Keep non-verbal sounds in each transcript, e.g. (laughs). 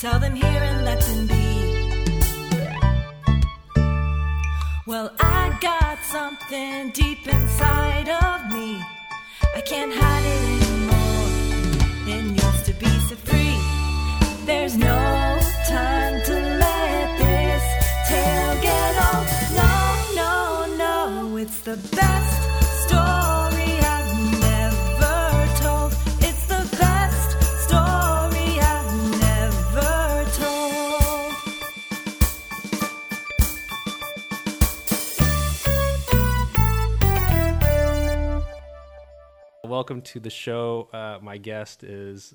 Tell them here and let them be. Well, I got something deep inside of me. I can't hide it anymore. It needs to be set free. There's no time Welcome to the show. Uh, my guest is,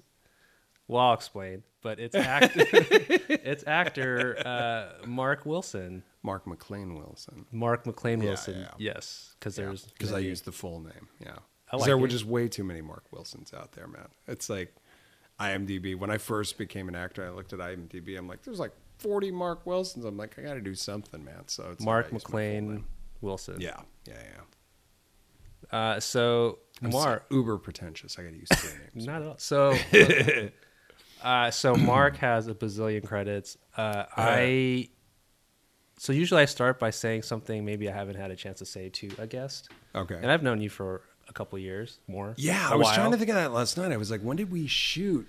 well, I'll explain, but it's actor, (laughs) it's actor uh, Mark Wilson, Mark McLean Wilson. Mark McLean Yeah, Wilson. yeah. Yes, because there's Because I many. used the full name. Yeah. I 'Cause like there were just way too many Mark Wilsons out there, man. It's like IMDb. When I first became an actor, I looked at IMDb. I'm like, there's like 40 Mark Wilsons. I'm like, I got to do something, man. So it's Mark I used my full McLean. Wilson. Yeah, yeah, yeah. Uh, so Mark, uber pretentious. I got to use names. (laughs) not at all. So, (laughs) uh, so Mark has a bazillion credits. Uh, I. So usually I start by saying something maybe I haven't had a chance to say to a guest, Okay. and I've known you for a couple years more. Yeah, I was while. trying to think of that last night. I was like, when did we shoot?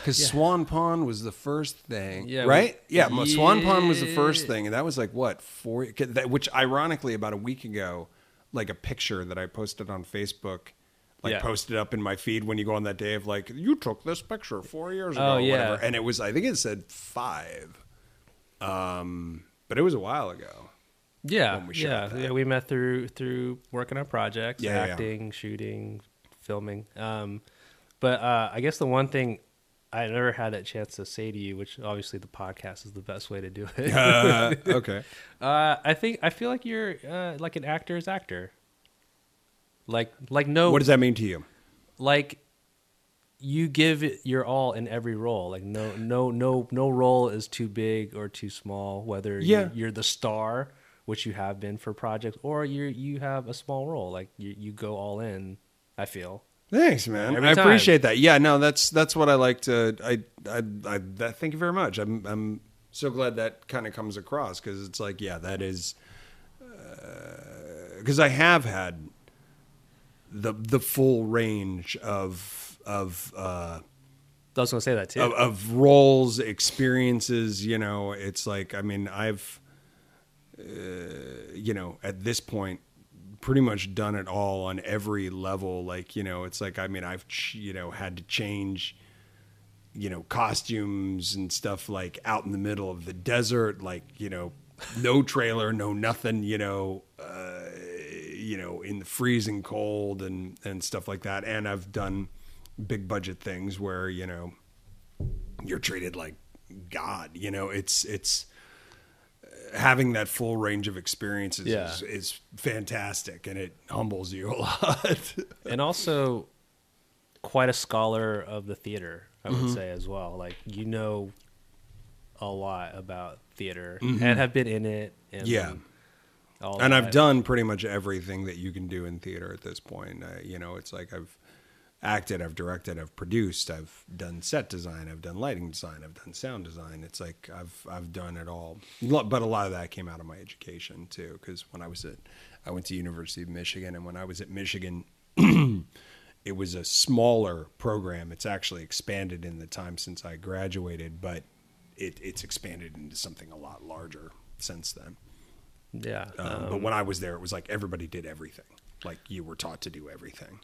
Because Swan Pond was the first thing, Yeah, right? we- yeah, Mo- Swan Pond was the first thing, and that was like what four? That, which ironically, about a week ago, like a picture that I posted on Facebook, like Yeah. posted up in my feed when you go on that day of like you took this picture four years ago, Oh, or yeah. whatever, and it was I think it said five, um, but it was a while ago. Yeah, when we shot yeah, that. yeah. We met through through working on projects, Yeah, yeah, yeah. acting, shooting, filming. Um, but uh, I guess the one thing I never had that chance to say to you, which obviously the podcast is the best way to do it. Uh, (laughs) okay, uh, I think I feel like you're uh, like an actor's actor. Like like no what does that mean to you? like you give your all in every role. Like no no no no role is too big or too small. Whether Yeah. you're, you're the star, which you have been for projects, or you you have a small role. Like you you go all in. I feel. Thanks, man. Every I time. appreciate that. Yeah, no, that's that's what I like to. I I, I that, thank you very much. I'm I'm so glad that kind of comes across because it's like, yeah, that is because I have had the the full range of of uh, I was gonna say that too. of, of roles, experiences. You know, it's like I mean, I've uh, you know at this point pretty much done it all on every level. Like you know, it's like I mean, I've you know had to change you know costumes and stuff like out in the middle of the desert, like you know. No trailer, no nothing, you know, uh, you know, in the freezing cold and and stuff like that. And I've done big budget things where you know you're treated like God. You know, it's it's having that full range of experiences Yeah. is, is fantastic, and it humbles you a (laughs) lot. and also quite a scholar of the theater, I would Mm-hmm. say as well. Like you know a lot about theater Mm-hmm. and have been in it. And Yeah. all and I've done pretty much everything that you can do in theater at this point. Uh, you know, it's like I've acted, I've directed, I've produced, I've done set design, I've done lighting design, I've done sound design. It's like I've I've done it all. But a lot of that came out of my education too, because when I was at I went to University of Michigan, and when I was at Michigan. (clears throat) it was a smaller program. It's actually expanded in the time since I graduated, but it, it's expanded into something a lot larger since then. Yeah. Um, but when I was there, it was like everybody did everything. Like you were taught to do everything.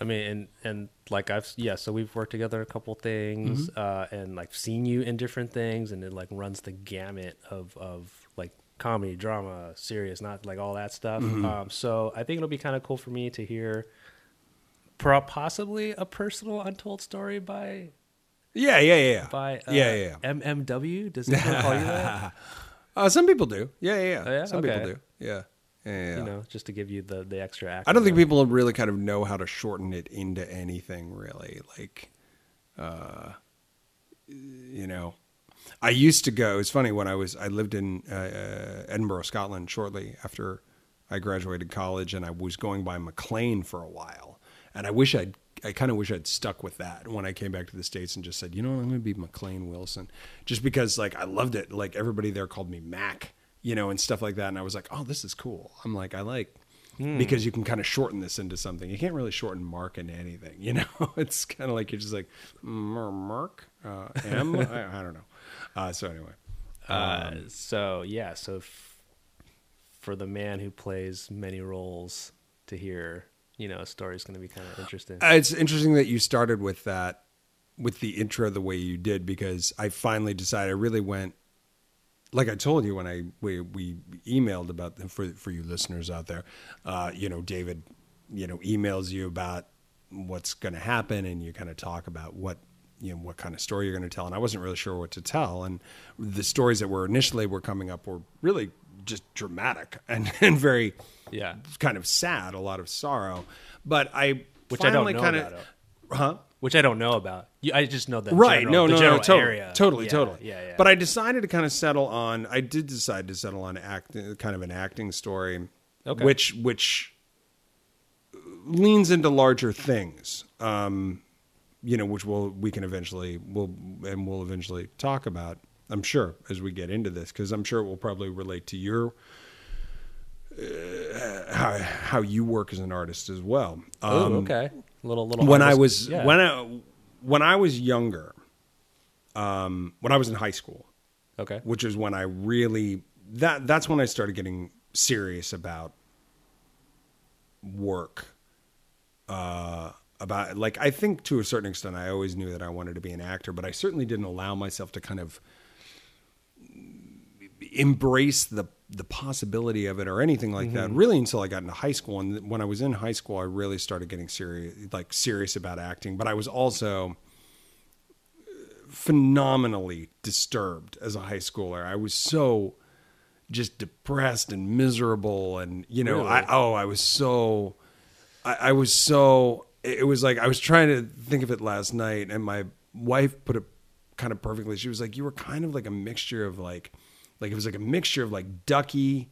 I mean, and and like I've yeah, so we've worked together a couple things, Mm-hmm. uh, and like seen you in different things, and it like runs the gamut of of like comedy, drama, serious, not like all that stuff. Mm-hmm. Um, so I think it'll be kind of cool for me to hear, pro- possibly a personal untold story by Yeah, yeah, yeah, by uh, yeah, yeah, yeah. MMW. Does anyone call you that? (laughs) Uh, some people do. Yeah, yeah, yeah. Oh, yeah? Some Okay. people do. Yeah. Yeah. You know, just to give you the the extra. Act. I don't think people really kind of know how to shorten it into anything really. Like, uh, you know, I used to go. It's funny when I was I lived in uh, uh, Edinburgh, Scotland, shortly after I graduated college, and I was going by McLean for a while. and I wish I'd. I kind of wish I'd stuck with that when I came back to the states and just said, you know what, I'm going to be McLean Wilson, just because like I loved it. Like everybody there called me Mac, you know, and stuff like that. And I was like, oh, this is cool. I'm like, I like because you can kind of shorten this into something. You can't really shorten Mark into anything, (laughs) you know. It's kind of like you're just like "Mar- Mark uh, M. (laughs) I, I don't know. Uh, so anyway, Uh, so yeah, so f- for the man who plays many roles to hear, you know, a story is going to be kind of interesting. Uh, it's interesting that you started with that, with the intro the way you did, because I finally decided I really went. Like I told you when I we, we emailed about for for you listeners out there, uh, you know, David, you know, emails you about what's going to happen, and you kind of talk about what you know what kind of story you're going to tell, and I wasn't really sure what to tell, and the stories that were initially were coming up were really just dramatic (laughs) and, and very yeah, kind of sad, a lot of sorrow. But I Which I don't know kind of, huh? Which I don't know about. You, I just know that Right? general- no, the no, no, totally, area. totally, Yeah, totally. Yeah, yeah. But I decided to kind of settle on. I did decide to settle on act, kind of an acting story, Okay. which which leans into larger things. Um, you know, which we'll we can eventually we'll and we'll eventually talk about. I'm sure as we get into this because I'm sure it will probably relate to your uh, how how you work as an artist as well. oh, Um, okay. Little little. when I was yeah. when I when I was younger, um, when I was in high school, okay. which is when I really that that's when I started getting serious about work. Uh, about like I think to a certain extent I always knew that I wanted to be an actor, but I certainly didn't allow myself to kind of embrace the the possibility of it or anything like that. Mm-hmm. Really until I got into high school. And when I was in high school I really started getting serious like serious about acting. But I was also phenomenally disturbed as a high schooler. I was so just depressed and miserable. And you know I oh I was so I, I was so it was like I was trying to think of it last night and my wife put it kind of perfectly. She was like you were kind of like a mixture of like like it was like a mixture of like Duckie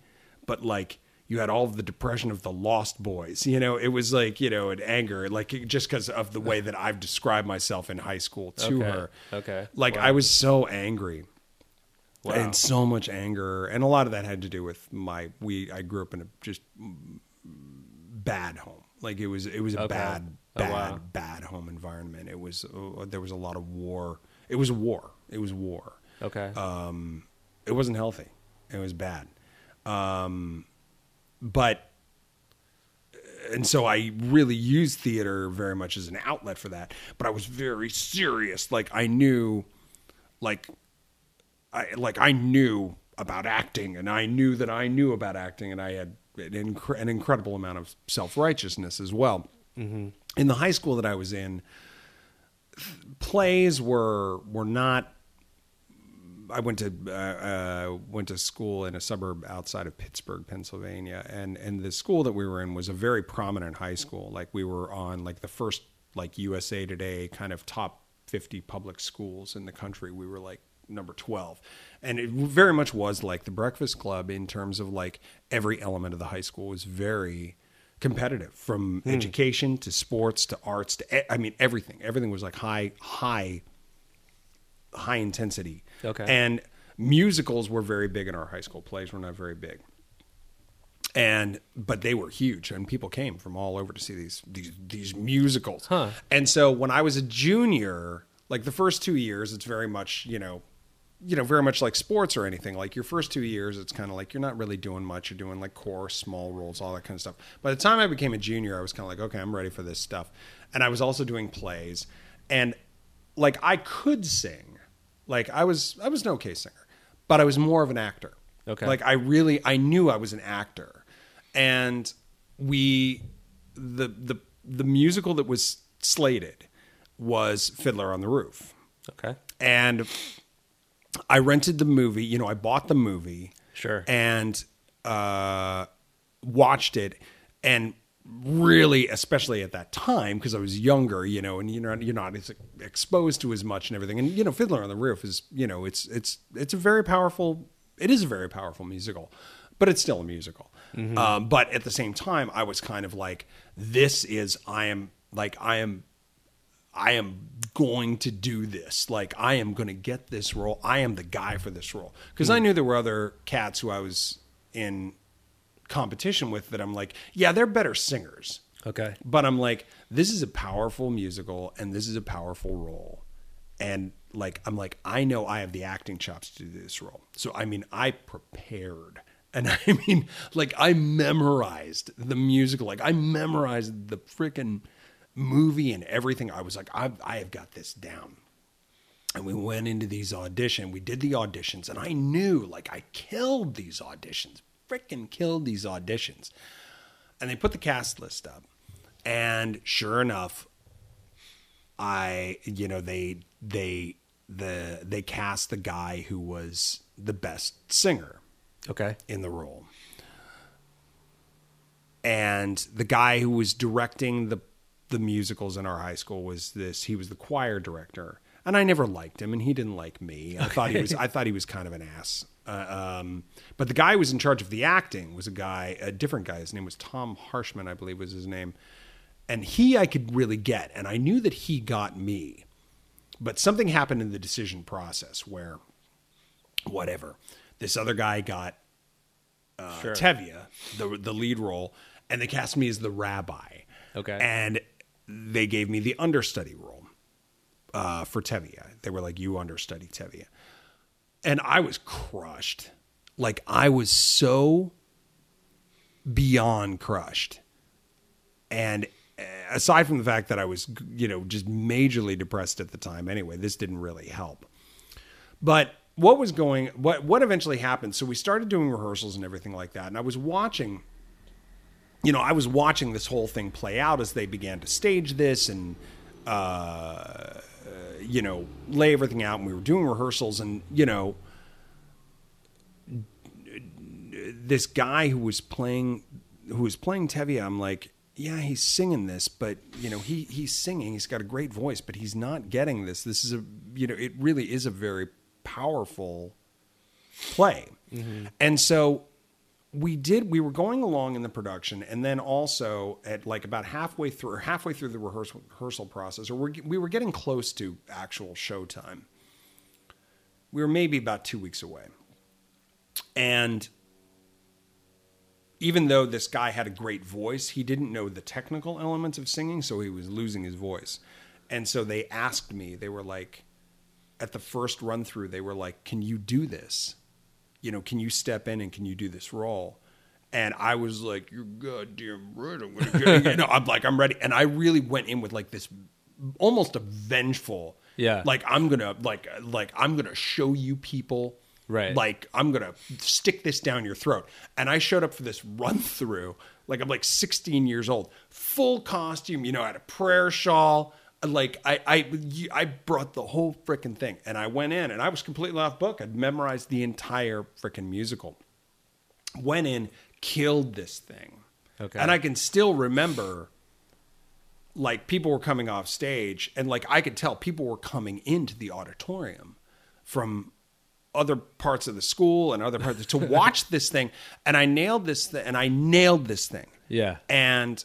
but like you had all of the depression of the lost boys you know it was like you know an anger like just because of the way that i've described myself in high school to Okay. her Okay. like Wow. i was so angry Wow. and so much anger and a lot of that had to do with my we i grew up in a just bad home like it was it was a Okay. bad Oh, bad wow. bad home environment it was uh, there was a lot of war it was war it was war Okay. um, it wasn't healthy. It was bad. Um, but and so I really used theater very much as an outlet for that. But I was very serious. Like I knew, like I like I knew about acting, and I knew that I knew about acting, and I had an, incre- an incredible amount of self righteousness as well. In the high school that I was in, plays were were not I went to uh, uh, went to school in a suburb outside of Pittsburgh, Pennsylvania, and and the school that we were in was a very prominent high school. Like we were on like the first like USA Today kind of top fifty public schools in the country. We were like number twelve, and it very much was like the Breakfast Club in terms of like every element of the high school was very competitive from education to sports to arts to i mean everything. Everything was like high high high intensity. Okay. And musicals were very big in our high school. Plays were not very big. And but they were huge, and people came from all over to see these these these musicals. Huh. And so when I was a junior, like the first two years, it's very much you know, you know, very much like sports or anything. Like your first two years, it's kind of like you're not really doing much. You're doing like core, small roles, all that kind of stuff. By the time I became a junior, I was kind of like, okay, I'm ready for this stuff. And I was also doing plays, and like I could sing, like I was I was an okay singer, but I was more of an actor. Okay. Like I really I knew I was an actor, and we the the the musical that was slated was Fiddler on the Roof, okay. and I rented the movie. You know, I bought the movie. Sure. And uh, watched it, and really, especially at that time, because I was younger, you know, and you're not you're not as exposed to as much and everything. And you know, Fiddler on the Roof is you know, it's it's it's a very powerful. It is a very powerful musical, but it's still a musical. Um, but at the same time, I was kind of like, this is I am Like I am I am going to do this. Like I am going to get this role. I am the guy for this role. Because I knew there were other cats who I was in competition with that I'm like, yeah, they're better singers. Okay. But I'm like, this is a powerful musical and this is a powerful role. And like, I'm like, I know I have the acting chops to do this role. So, I mean, I prepared. And (laughs) I mean, like, I memorized the musical. Like, I memorized the freaking movie and everything. I was like, I, I have got this down. And we went into these auditions. We did the auditions. And I knew, like, I killed these auditions, freaking killed these auditions. And they put the cast list up. And sure enough, I, you know, they they the they cast the guy who was the best singer Okay. in the role. And the guy who was directing the the musicals in our high school was this he was the choir director. And I never liked him and he didn't like me. I thought he was I thought he was kind of an ass. Uh, um, but the guy who was in charge of the acting was a guy, a different guy. His name was Tom Harshman, I believe was his name. And he I could really get, and I knew that he got me. But something happened in the decision process where, whatever, this other guy got uh, Sure. Tevye, the the lead role, and they cast me as the rabbi. Okay. and they gave me the understudy role uh, for Tevye. They were like, "You understudy Tevye," and I was crushed. Like I was so beyond crushed, and uh, aside from the fact that I was, you know, just majorly depressed at the time. Anyway, this didn't really help. But what was going what what eventually happened? So we started doing rehearsals and everything like that, and I was watching you know, I was watching this whole thing play out as they began to stage this and, uh, you know, lay everything out. And we were doing rehearsals, and you know, this guy who was playing, who was playing Tevye, I'm like, yeah, he's singing this, but you know, he he's singing. He's got a great voice, but he's not getting this. This is a, you know, it really is a very powerful play, mm-hmm. and so we did we were going along in the production and then also at like about halfway through halfway through the rehearsal, rehearsal process or we're, we were getting close to actual showtime we were maybe about two weeks away. And even though this guy had a great voice he didn't know the technical elements of singing so he was losing his voice. And so they asked me they were like at the first run through they were like can you do this you know, can you step in and can you do this role? And I was like, you're goddamn right. I'm gonna get (laughs) you know, I'm like, I'm ready. And I really went in with like this almost a vengeful, Yeah. like I'm gonna like like I'm gonna show you people, Right. Like I'm gonna stick this down your throat. And I showed up for this run through, like I'm like 16 years old, full costume, you know, I had a prayer shawl. Like I, I, I brought the whole freaking thing, and I went in, and I was completely off book. I'd memorized the entire freaking musical. Went in, killed this thing, Okay. and I can still remember. Like people were coming off stage, and like I could tell people were coming into the auditorium from other parts of the school and other parts to (laughs) watch this thing. And I nailed this, thing, and I nailed this thing yeah. and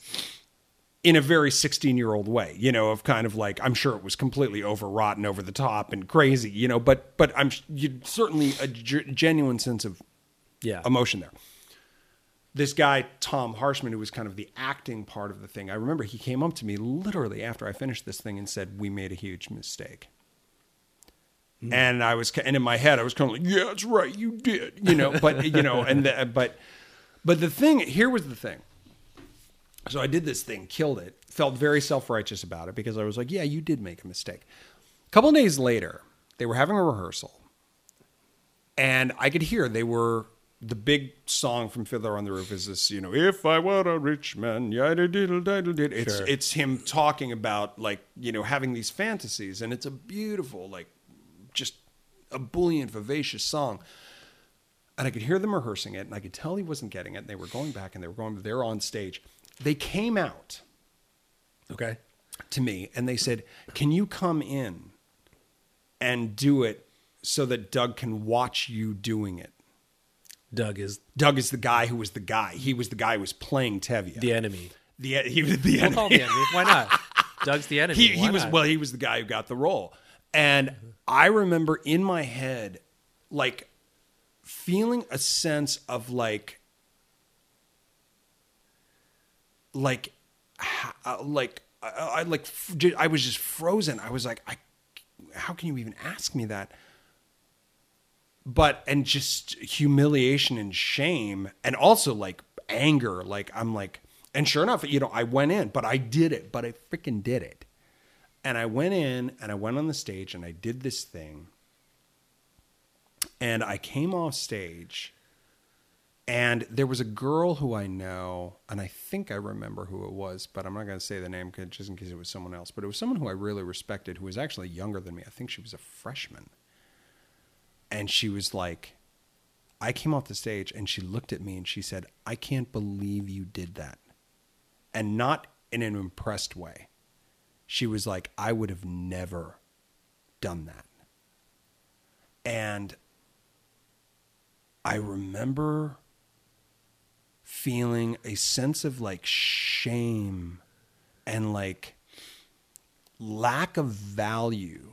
in a very 16 year old way you know of kind of like i'm sure it was completely overwrought and over the top and crazy you know but but i'm you certainly a genuine sense of Yeah. emotion there. This guy tom harshman who was kind of the acting part of the thing i remember he came up to me literally after i finished this thing and said we made a huge mistake. Hmm. And i was and in my head i was kind of like yeah that's right you did you know but you know and the, but but the thing here was the thing so I did this thing, killed it, felt very self righteous about it because I was like, yeah, you did make a mistake. A couple of days later, they were having a rehearsal, and I could hear they were the big song from Fiddler on the Roof is this, you know, if I were a rich man, yada diddle diddle did. It's Sure. it's him talking about like you know having these fantasies, and it's a beautiful like just a buoyant, vivacious song. And I could hear them rehearsing it, and I could tell he wasn't getting it. And they were going back, and they were going. They're on stage. They came out Okay. to me, and they said, "Can you come in and do it so that Doug can watch you doing it?" Doug is Doug is the guy who was the guy. He was the guy who was playing Tevye. the enemy. the he was the We'll enemy. the enemy. Why not? Doug's the enemy. he, he was well he was the guy who got the role and i remember in my head like feeling a sense of like like uh, like I, I like i was just frozen. I was like i how can you even ask me that? But and just humiliation and shame and also like anger. Like i'm like and sure enough you know i went in but i did it but i freaking did it. And i went in and i went on the stage and i did this thing. And i came off stage and there was a girl who i know and i think i remember who it was but i'm not going to say the name just in case it was someone else but it was someone who i really respected who was actually younger than me. I think she was a freshman. And she was like i came off the stage and she looked at me and she said i can't believe you did that. And not in an impressed way. She was like i would have never done that. And i remember feeling a sense of like shame and like lack of value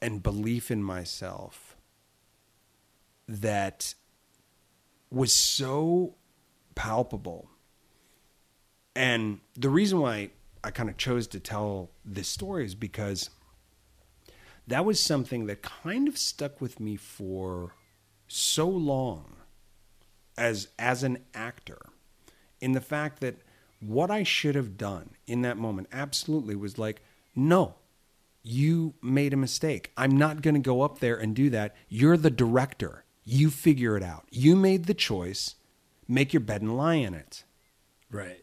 and belief in myself that was so palpable. And the reason why I kind of chose to tell this story is because that was something that kind of stuck with me for so long as as an actor in the fact that what I should have done in that moment absolutely was like no you made a mistake. I'm not going to go up there and do that. You're the director. You figure it out. You made the choice. Make your bed and lie in it. right.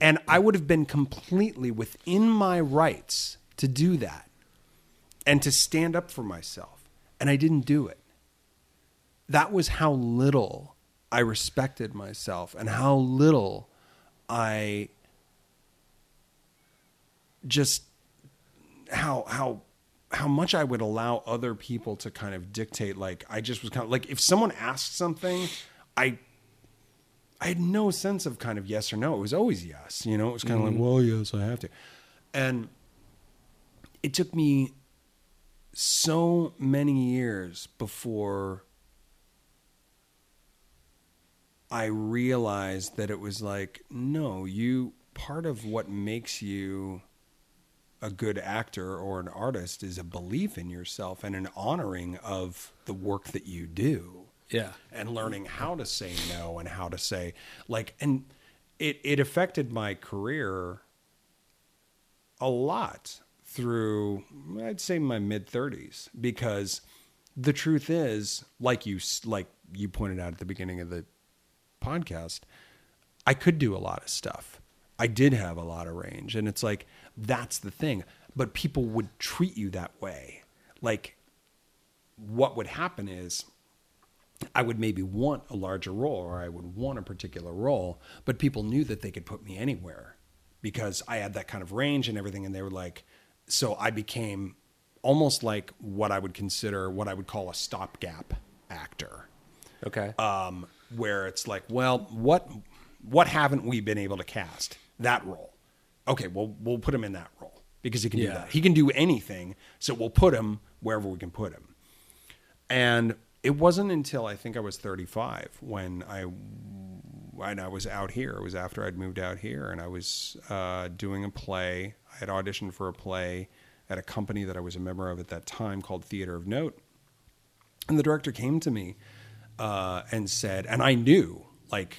And I would have been completely within my rights to do that and to stand up for myself. And I didn't do it. That was how little I respected myself and how little I just how how how much I would allow other people to kind of dictate like I just was kind of like if someone asked something I I had no sense of kind of yes or no. It was always yes. You know, it was kind of like, mm-hmm. well, yes, I have to. And it took me so many years before I realized that it was like, no, you, part of what makes you a good actor or an artist is a belief in yourself and an honoring of the work that you do Yeah. and learning how to say no and how to say like and it it affected my career a lot through I'd say my mid 30s because the truth is like you like you pointed out at the beginning of the podcast I could do a lot of stuff. I did have a lot of range and it's like that's the thing but people would treat you that way like what would happen is I would maybe want a larger role or I would want a particular role, but people knew that they could put me anywhere because I had that kind of range and everything. And they were like, so I became almost like what I would consider what I would call a stopgap actor, Okay. um, where it's like, well, what what haven't we been able to cast that role? Okay, well, we'll put him in that role because he can do that. He can do anything, so we'll put him wherever we can put him. And it wasn't until I think I was 35 when I when I was out here. It was after I'd moved out here, and I was uh, doing a play. I had auditioned for a play at a company that I was a member of at that time called Theater of Note. And the director came to me uh, and said, and I knew like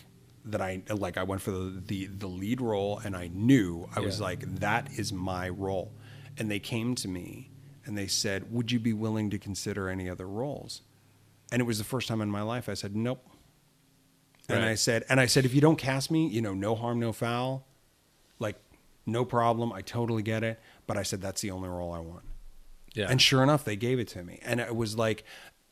that I like I went for the the, the lead role, and I knew I was like that is my role. And they came to me and they said, "Would you be willing to consider any other roles?" And it was the first time in my life I said, "Nope." And I said, and I said, if you don't cast me, you know, no harm, no foul. Like, no problem. I totally get it. But I said, that's the only role I want. yeah. And sure enough, they gave it to me. And it was like,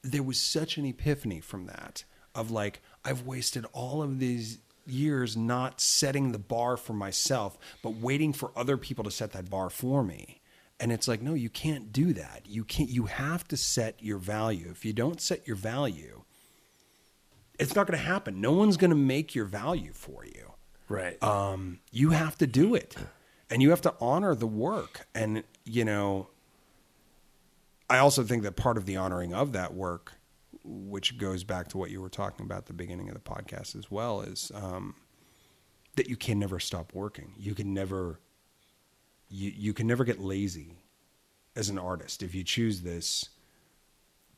there was such an epiphany from that of like, I've wasted all of these years not setting the bar for myself, but waiting for other people to set that bar for me. And it's like, no, you can't do that. You can't, you have to set your value. If you don't set your value, it's not going to happen. No one's going to make your value for you right. um, you have to do it. and you have to honor the work and you know i also think that part of the honoring of that work which goes back to what you were talking about at the beginning of the podcast as well is um, that you can never stop working. You can never you, you can never get lazy as an artist if you choose this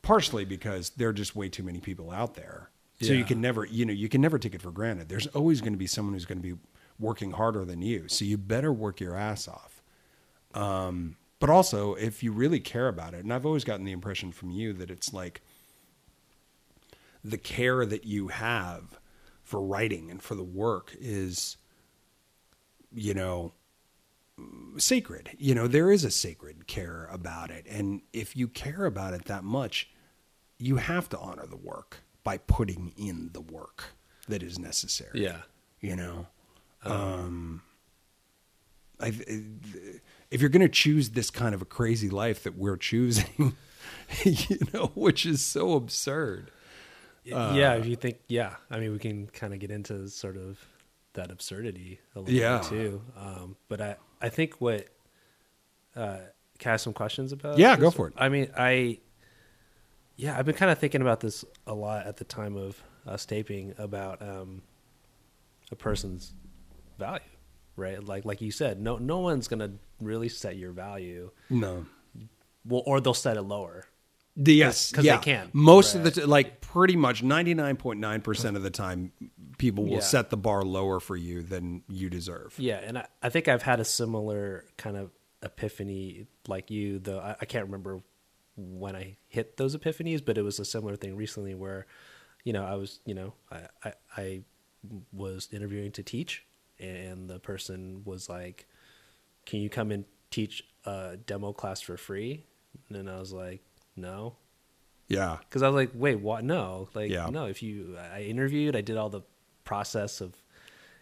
partially because there are just way too many people out there. So you can never you know you can never take it for granted. There's always going to be someone who's going to be working harder than you. So you better work your ass off. Um, but also if you really care about it and i've always gotten the impression from you that it's like the care that you have for writing and for the work is you know sacred. You know there is a sacred care about it. And if you care about it that much you have to honor the work by putting in the work that is necessary. Yeah. you know? Um, I, if you're going to choose this kind of a crazy life that we're choosing (laughs) you know which is so absurd yeah, if you think, yeah, I mean, we can kind of get into sort of that absurdity a little Yeah. bit too. Um, but I, I think what, uh, can I some questions about? Yeah, go for it. I mean, I, yeah, I've been kind of thinking about this a lot at the time of us taping about um, a person's value, right? Like, like you said, no, no one's gonna really set your value, no well, or they'll set it lower. The- yes 'cause they yeah. can. most of the t- like pretty much 99.9% of the time people will Yeah. set the bar lower for you than you deserve Yeah, and I, I think I've had a similar kind of epiphany like you, though I, I can't remember when I hit those epiphanies, but it was a similar thing recently where, you know, I was, you know, I, I, I was interviewing to teach, and the person was like, "Can you come and teach a demo class for free?" And then I was like, "No," yeah because I was like, "Wait, what? No, like, Yeah. no. If you, I interviewed, I did all the process of,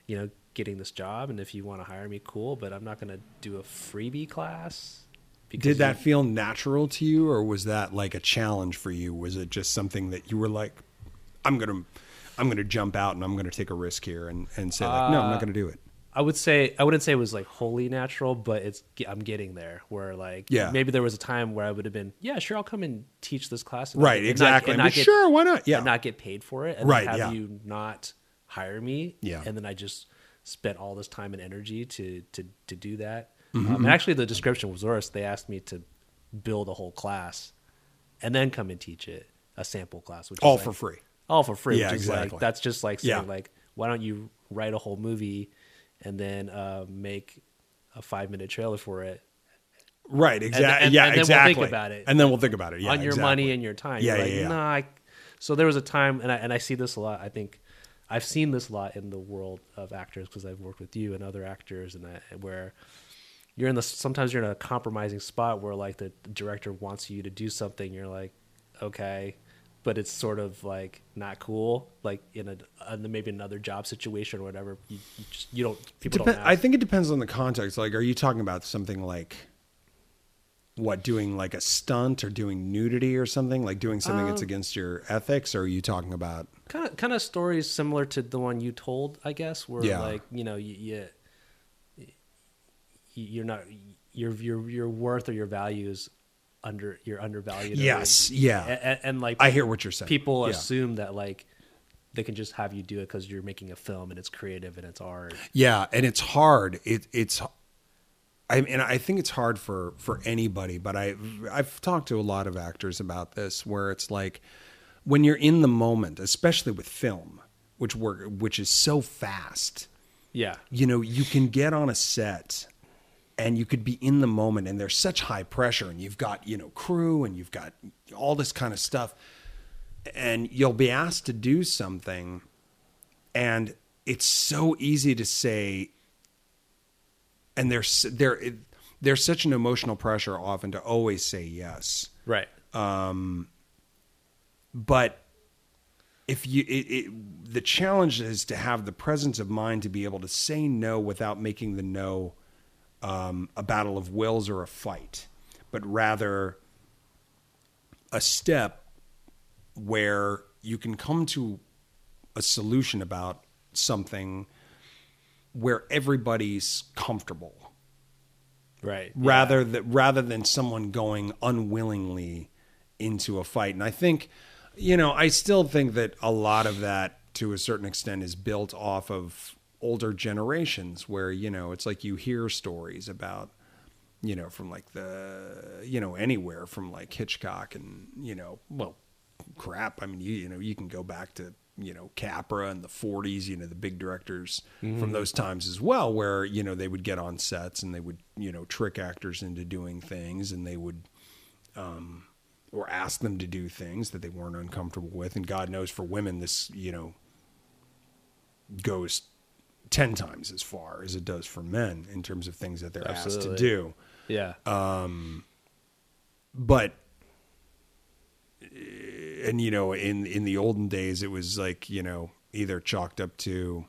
you know, getting this job, and if you want to hire me, cool. But I'm not going to do a freebie class." Did that you- feel natural to you, or was that like a challenge for you? Was it just something that you were like, "I'm gonna, I'm gonna jump out and I'm gonna take a risk here and and say like, no, I'm Uh, not gonna do it." I would say I wouldn't say it was like wholly natural, but it's I'm getting there. Where like Yeah. maybe there was a time where I would have been yeah sure I'll come and teach this class and Right, and not- exactly. and not get- sure, why not? Yeah. and not get paid for it and Right, have yeah. you not hire me Yeah. and then I just spent all this time and energy to to to do that. Mm-hmm. Um, and actually, the description was worse. They asked me to build a whole class and then come and teach it a sample class, which is All like- for free. all for free. Yeah, which is exactly. like that's just like saying Yeah. like why don't you write a whole movie and then uh, make a five minute trailer for it Right. Exactly. and- yeah. and then we'll exactly. think about it. And then we'll think about it. Yeah. on your exactly. money and your time. Yeah, You're yeah, like, yeah. Nah, I... So there was a time, and I and I see this a lot. I think I've seen this a lot in the world of actors because I've worked with you and other actors, and I, where you're in the sometimes you're in a compromising spot where like the director wants you to do something, you're like, okay, but it's sort of like not cool, like in a, in maybe another job situation or whatever. You, you just you don't people Depen- don't. I think it depends on the context. Like, are you talking about something like what doing like a stunt or doing nudity or something like doing something Um, that's against your ethics? Or are you talking about kind of kind of stories similar to the one you told, I guess, where Yeah. like you know you, you you're not your your your worth or your value is under you're undervalued. Yes, yeah. and, and, like I hear what you're saying. people Yeah. assume that like they can just have you do it because you're making a film and it's creative and it's art. Yeah, and it's hard. It it's I mean, I think it's hard for for anybody, but I I've talked to a lot of actors about this where it's like when you're in the moment, especially with film, which work which is so fast. Yeah, You know, you can get on a set and you could be in the moment and there's such high pressure and you've got, you know, crew and you've got all this kind of stuff and you'll be asked to do something and it's so easy to say and there's there there's such an emotional pressure often to always say yes right. Um, but if you it, it, the challenge is to have the presence of mind to be able to say no without making the no um, a battle of wills or a fight but rather a step where you can come to a solution about something where everybody's comfortable Right. rather that rather than someone going unwillingly into a fight. And I think, you know, I still think that a lot of that to a certain extent is built off of older generations where, you know, it's like you hear stories about you know, from like the, you know, anywhere from like Hitchcock and, you know, well, crap. I mean, you, you know, you can go back to, you know, Capra in the 40s, you know, the big directors from those times as well, where, you know, they would get on sets and they would, you know, trick actors into doing things and they would, um, or ask them to do things that they weren't uncomfortable with. And God knows for women, this, you know, goes 10 times as far as it does for men in terms of things that they're asked to do. Yeah. Um, but and you know in in the olden days it was like you know either chalked up to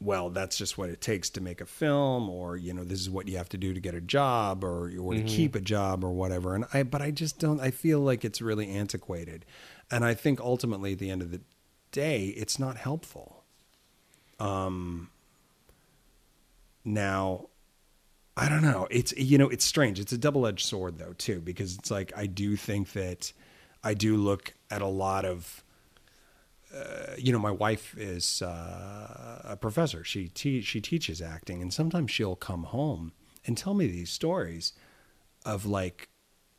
well that's just what it takes to make a film or you know this is what you have to do to get a job or or to mm-hmm. keep a job or whatever. And i but i just don't i feel like it's really antiquated. And i think ultimately at the end of the day it's not helpful um now I don't know. It's you know, it's strange. It's a double-edged sword though, too, because it's like I do think that I do look at a lot of uh, you know, my wife is uh, a professor. She te- she teaches acting, and sometimes she'll come home and tell me these stories of like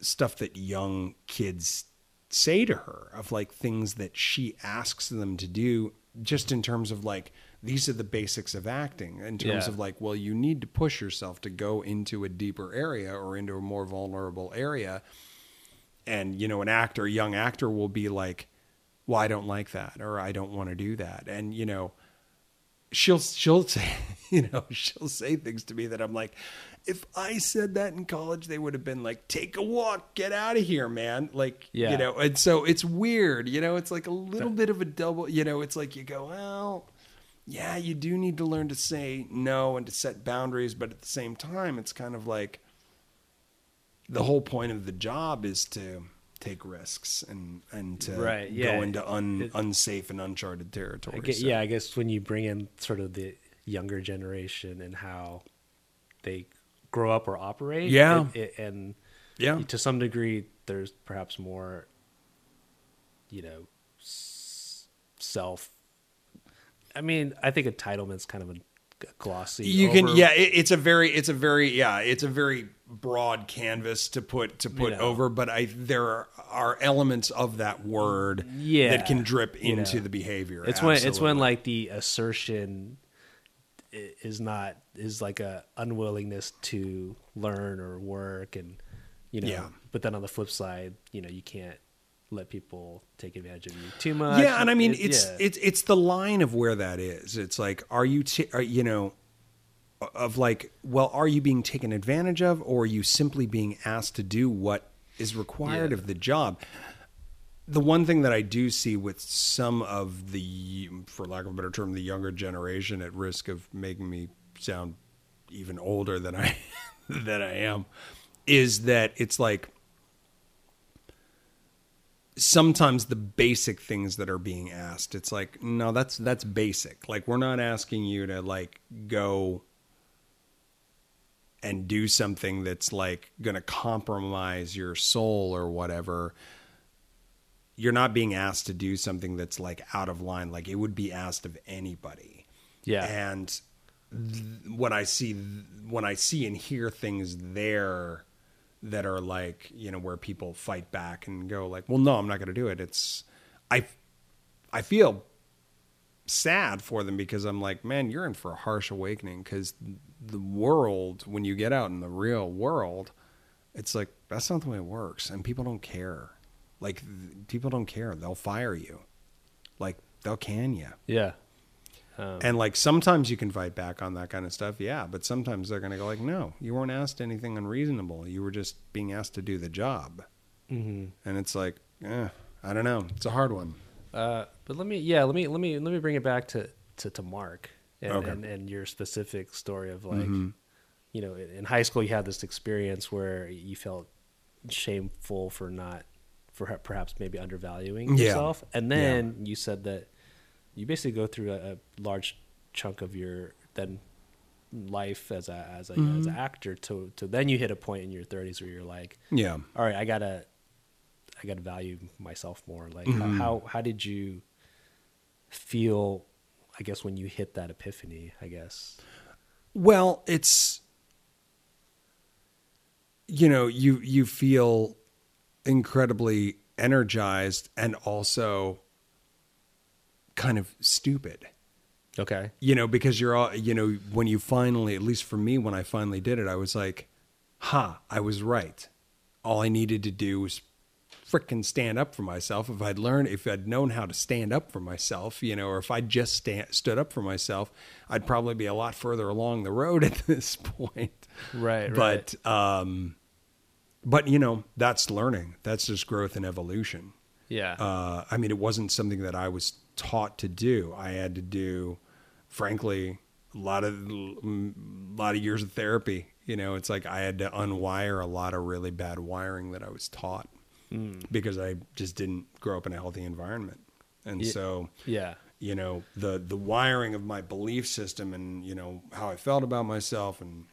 stuff that young kids say to her of like things that she asks them to do just in terms of like these are the basics of acting in terms Yeah. of like well you need to push yourself to go into a deeper area or into a more vulnerable area and you know an actor a young actor will be like well i don't like that or i don't want to do that and you know she'll she'll (laughs) say you know she'll say things to me that i'm like if i said that in college they would have been like take a walk get out of here man like Yeah. you know and so it's weird you know it's like a little bit of a double you know it's like you go well yeah you do need to learn to say no and to set boundaries but at the same time it's kind of like the whole point of the job is to take risks and and to Right, yeah. go into un, It- unsafe and uncharted territory. I get, So- yeah, I guess when you bring in sort of the younger generation and how they grow up or operate, Yeah. it, it, and yeah, to some degree, there's perhaps more, you know, self. I mean, I think entitlement's kind of a glossy. you can yeah. It, it's a very it's a very yeah it's a very broad canvas to put to put You know. over, but I there are, are elements of that word Yeah, that can drip you into know. the behavior. It's when it's when like the assertion is not is like a unwillingness to learn or work and you know Yeah. but then on the flip side you know you can't let people take advantage of you too much yeah, and I mean It- it's yeah. it's it's the line of where that is. It's like, are you t- are, you know of like, well, are you being taken advantage of, or are you simply being asked to do what is required Yeah. of the job? The one thing that I do see with some of the, for lack of a better term, the younger generation, at risk of making me sound even older than I (laughs) than I am, is that it's like sometimes the basic things that are being asked it's like no that's that's basic. Like we're not asking you to like go and do something that's like going to compromise your soul or whatever you're not being asked to do something that's like out of line. Like it would be asked of anybody. Yeah. and th- when i see when i see and hear things there that are like you know where people fight back and go like well no i'm not going to do it. It's i i feel sad for them because i'm like man you're in for a harsh awakening. Because the world when you get out in the real world it's like that's not the way it works and people don't care like th- people don't care they'll fire you like they'll can you yeah um, and like sometimes you can fight back on that kind of stuff, yeah. But sometimes they're going to go like, "No, you weren't asked anything unreasonable. You were just being asked to do the job." mhm. And it's like, eh, I don't know. It's a hard one. uh but let me yeah let me let me let me bring it back to to, to mark and, Okay. and and your specific story of like Mhm. you know in high school you had this experience where you felt shameful for not for perhaps maybe undervaluing Yeah. yourself and then you said that you basically go through a, a large chunk of your then life as a as a Mm-hmm. as an actor to to then you hit a point in your 30s where you're like Yeah. all right i gotta i gotta value myself more like Mm-hmm. how how did you feel i guess when you hit that epiphany i guess Well, it's you know, you you feel incredibly energized and also kind of stupid. okay You know, because you're all, you know, when you finally, at least for me when I finally did it, I was like, "Ha, I was right. All I needed to do was frickin' stand up for myself. If I'd learned, if I'd known how to stand up for myself, you know, or if I just stand, stood up for myself, I'd probably be a lot further along the road (laughs) at this point. right But, um, but you know, that's learning. That's just growth and evolution. yeah Uh, I mean, it wasn't something that I was taught to do. I had to do, frankly, a lot of a lot of years of therapy. You know, it's like I had to unwire a lot of really bad wiring that I was taught because I just didn't grow up in a healthy environment, and so yeah you know the the wiring of my belief system and you know how I felt about myself and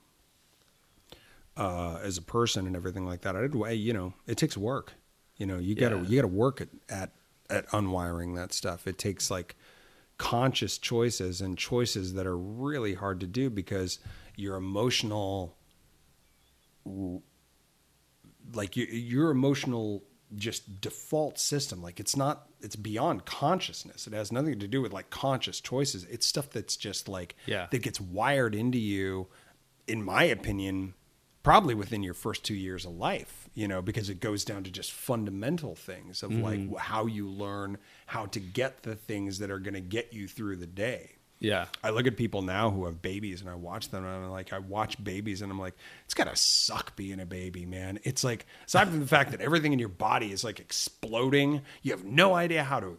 uh, as a person and everything like that. I did way you know it takes work. You know you got to Yeah. you got to work at, at at unwiring that stuff. It takes like conscious choices and choices that are really hard to do because your emotional like your your emotional just default system like it's not it's beyond consciousness it has nothing to do with like conscious choices it's stuff that's just like Yeah. that gets wired into you in my opinion probably within your first 2 years of life you know because it goes down to just fundamental things of like mm-hmm. how you learn how to get the things that are going to get you through the day yeah I look at people now who have babies and I watch them and I'm like, I watch babies and I'm like, it's gotta suck being a baby, man. It's like, aside from the fact that everything in your body is like exploding, you have no idea how to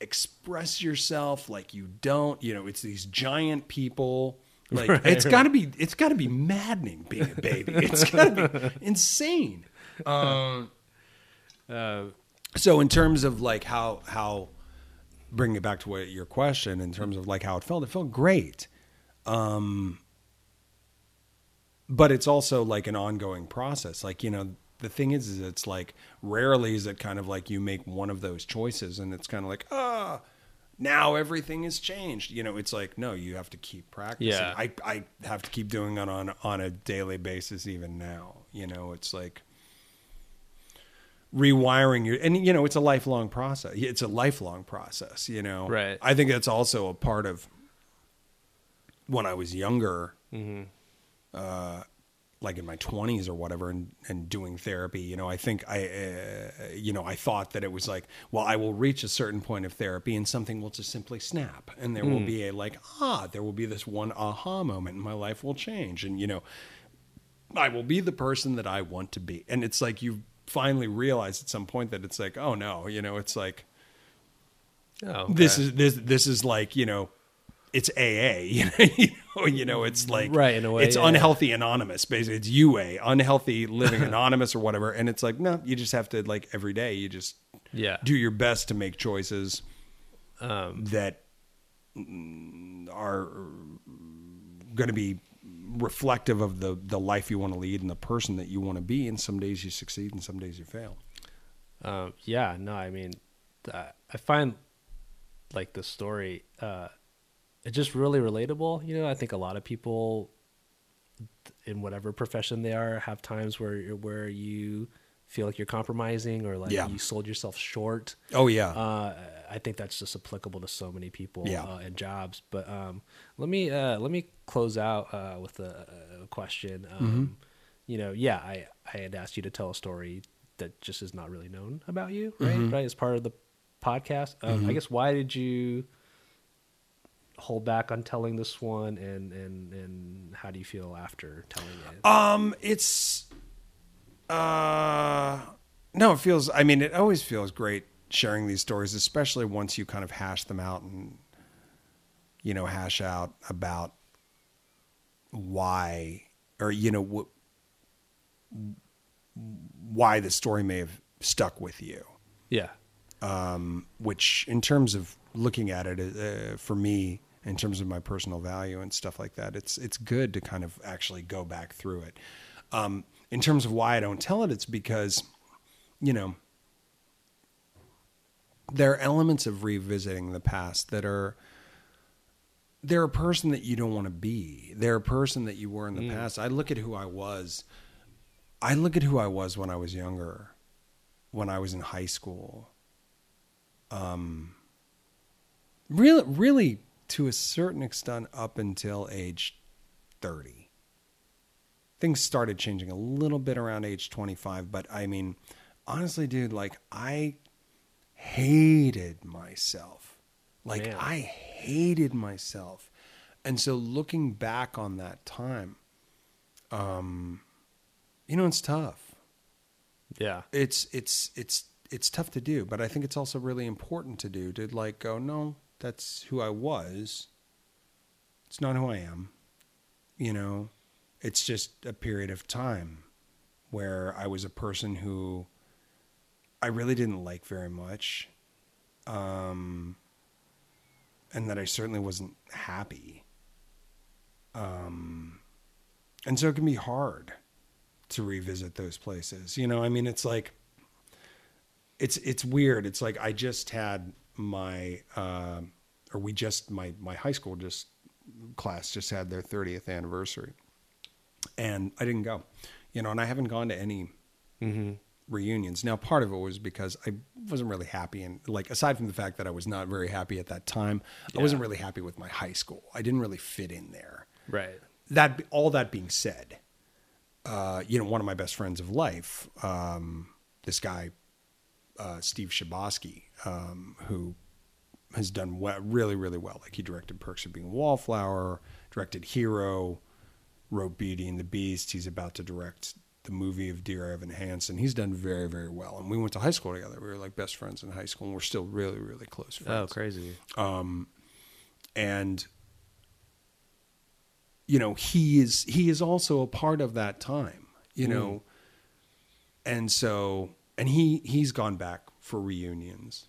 express yourself like you don't, you know, it's these giant people. (laughs) Like Right, it's right. (laughs) gotta be, it's gotta be maddening being a baby. (laughs) It's gotta be insane. Um, uh, so in terms of like how how bringing it back to what your question in terms of like how it felt it felt great um but it's also like an ongoing process like you know the thing is, is it's like rarely is it kind of like you make one of those choices and it's kind of like ah now everything has changed. You know it's like no you have to keep practicing. Yeah. i i have to keep doing it on on a daily basis even now. You know it's like rewiring your and you know it's a lifelong process. It's a lifelong process you know? Right. i think that's also a part of when i was younger uh like in my 20s or whatever and and doing therapy you know i think i uh, you know i thought that it was like well i will reach a certain point of therapy and something will just simply snap. And there will be a like ah there will be this one aha moment and my life will change. And you know I will be the person that I want to be. And it's like you finally realize at some point that it's like, oh no, you know, it's like oh, this is this this is like, you know, it's AA, you know, you know, you know it's like Right, in a way, it's yeah. unhealthy anonymous, basically. It's UA, unhealthy living (laughs) anonymous or whatever. And it's like, no, you just have to like every day you just yeah do your best to make choices um that mm, are going to be reflective of the the life you want to lead and the person that you want to be and some days you succeed and some days you fail Um, yeah, no, I mean, uh, I find like the story, uh, it's just really relatable. You know, I think a lot of people in whatever profession they are have times where where you feel like you're compromising or like Yeah. you sold yourself short. oh yeah Uh, I think that's just applicable to so many people Yeah. uh, and jobs. But um, let me uh, let me close out uh, with a, a question. Um, Mm-hmm. You know, yeah, I I had asked you to tell a story that just is not really known about you, right? Mm-hmm. Right, as part of the podcast. Um, I guess why did you hold back on telling this one, and and and how do you feel after telling it? um it's uh no it feels i mean it always feels great sharing these stories especially once you kind of hash them out and you know hash out about why or you know what why the story may have stuck with you yeah, Um, which in terms of looking at it uh, for me in terms of my personal value and stuff like that. It's it's good to kind of actually go back through it. Um, in terms of why I don't tell it, it's because, you know, there are elements of revisiting the past that are they're a person that you don't want to be. They're a person that you were in the past. I look at who I was. I look at who I was when I was younger, when I was in high school. Um, really, really, to a certain extent, up until age thirty. Things started changing a little bit around age twenty-five, but I mean, honestly, dude, like I hated myself. Like Man. I hated myself. And so looking back on that time, um, you know, it's tough. Yeah. It's it's it's it's tough to do, but I think it's also really important to do to like go, no, that's who I was. It's not who I am. You know, it's just a period of time where I was a person who I really didn't like very much. Um, and that I certainly wasn't happy. Um, and so it can be hard to revisit those places. You know, I mean, it's like, it's, it's weird. It's like I just had my, uh, or we just, my, my high school just class just had their 30th anniversary and I didn't go, you know, and I haven't gone to any reunions. Now, part of it was because I wasn't really happy, and like aside from the fact that I was not very happy at that time, I wasn't really happy with my high school. I didn't really fit in there. Right. That all that being said, uh, you know, one of my best friends of life, um, this guy, uh, Steve Chbosky, um, who has done well, really, really well. Like he directed Perks of Being a Wallflower, directed Hero, wrote Beauty and the Beast. He's about to direct the movie of Dear Evan Hansen. He's done very, very well. And we went to high school together. We were like best friends in high school, and we're still really, really close Oh, friends. crazy. And you know, he is he is also a part of that time. You know, and so and he he's gone back for reunions.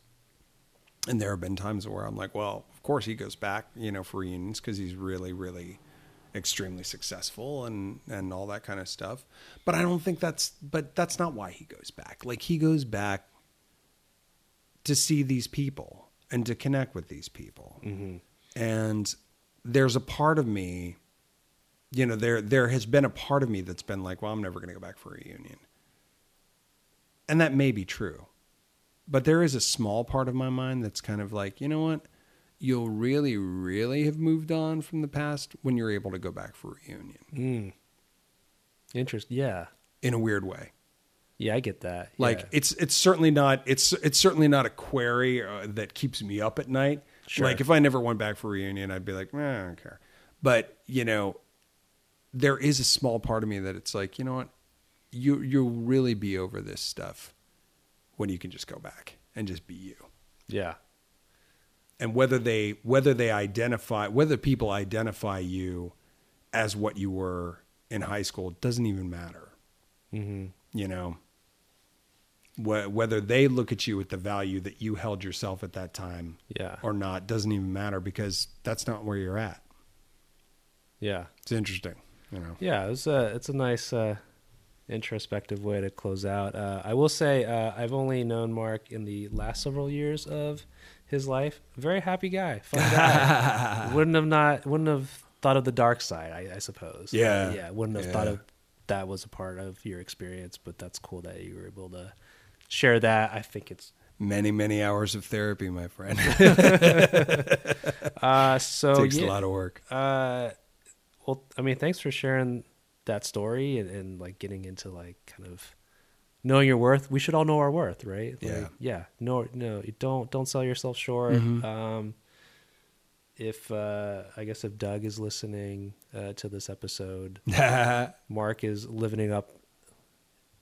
And there have been times where I'm like, well, of course he goes back, you know, for reunions because he's really, really extremely successful and and all that kind of stuff. But I don't think that's but that's not why he goes back. Like he goes back to see these people and to connect with these people. Mm-hmm. And there's a part of me, you know, there there has been a part of me that's been like, well, I'm never going to go back for a reunion. And that may be true. But there is a small part of my mind that's kind of like, you know what? You'll really, really have moved on from the past when you're able to go back for reunion Mm. Interest. Yeah. in a weird way. Yeah, I get that. Like Yeah. it's it's certainly not it's it's certainly not a query uh, that keeps me up at night. Sure. Like if I never went back for reunion, I'd be like, eh, I don't care. But you know, there is a small part of me that it's like, you know what, you you'll really be over this stuff when you can just go back and just be you. yeah. And whether they whether they identify whether people identify you as what you were in high school doesn't even matter Mm-hmm. you know Wh- whether they look at you with the value that you held yourself at that time Yeah. or not doesn't even matter because that's not where you're at Yeah. it's interesting you know Yeah, it's a it's a nice uh, introspective way to close out. Uh, I will say uh, I've only known Mark in the last several years of his life. Very happy guy, fun guy. (laughs) wouldn't have not wouldn't have thought of the dark side. I, I suppose. Yeah. Yeah. Wouldn't have thought of that was a part of your experience, but that's cool that you were able to share that. I think it's many many hours of therapy my friend (laughs) uh, (laughs) so takes yeah. a lot of work Uh, well, I mean, thanks for sharing that story and, and like getting into like kind of knowing your worth. We should all know our worth, right? Like, Yeah. yeah. No, no, don't don't sell yourself short. Um, if uh, I guess if Doug is listening uh, to this episode, (laughs) Mark is living up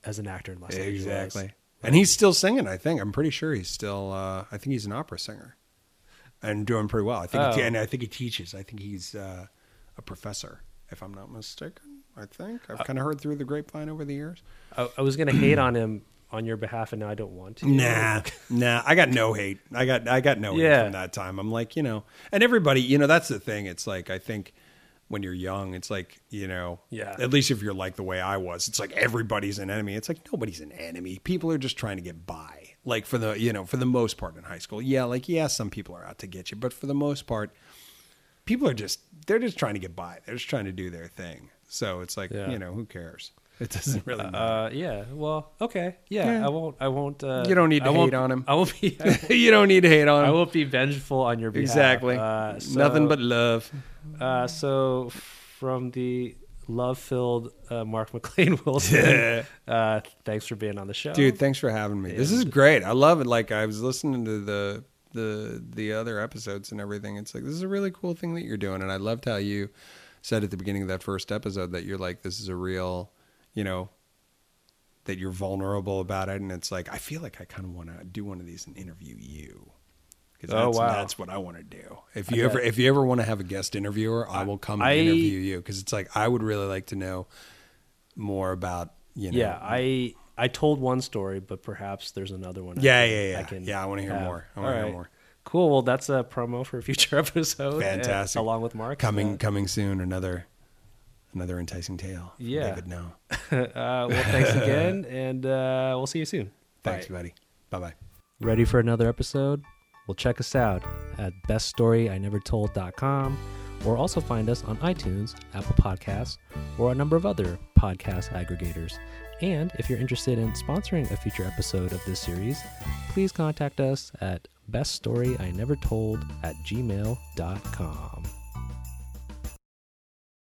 as an actor in Los Angeles. exactly and he's still singing i think i'm pretty sure he's still uh, i think he's an opera singer and doing pretty well i think he, Oh. and i think he teaches i think he's uh, a professor if i'm not mistaken i think i've uh, kind of heard through the grapevine over the years I, I was gonna hate on him on your behalf, and now I don't want to. Nah, nah. I got no hate. I got I got no hate Yeah. from that time. I'm like, you know, and everybody, you know, that's the thing. It's like I think when you're young, it's like, you know, Yeah. At least if you're like the way I was, it's like everybody's an enemy. It's like nobody's an enemy. People are just trying to get by. Like for the, you know, for the most part in high school. Yeah, like yeah, some people are out to get you, but for the most part, people are just they're just trying to get by. They're just trying to do their thing. So it's like, Yeah. you know, who cares? It doesn't (laughs) really matter. Uh, yeah. Well, okay. Yeah, Yeah. I won't. I won't. Uh, You don't need to I won't- hate on him. I won't be. (laughs) you don't need to hate on him. I won't be vengeful on your behalf. Exactly. Uh, so- Nothing but love. Uh, so from the love-filled uh, Mark McLean (laughs) Wilson, uh, thanks for being on the show, Dude, thanks for having me. This is great. I love it. Like I was listening to the the the other episodes and everything. It's like this is a really cool thing that you're doing, and I loved how you said at the beginning of that first episode that you're like this is a real, you know, that you're vulnerable about it, and it's like I feel like I kind of want to do one of these and interview you. 'Cause Oh, that's, wow. that's what I want to do. If I you ever if you ever want to have a guest interviewer, I will come and I- interview you because it's like I would really like to know more about you know. Yeah, I I told one story, but perhaps there's another one. I Yeah, can- yeah, yeah. I can Yeah, I wanna hear have. more. I wanna All hear more. Cool. Well, that's a promo for a future (laughs) episode. Fantastic. along with Mark coming Uh, coming soon another another enticing tale Yeah. david no (laughs) uh, well, thanks again, (laughs) and uh, we'll see you soon. thanks Bye. buddy bye-bye Ready for another episode? Well, check us out at beststoryInevertold.com or also find us on iTunes, Apple Podcasts, or a number of other podcast aggregators. And if you're interested in sponsoring a future episode of this series, please contact us at beststoryInevertold at gmail.com.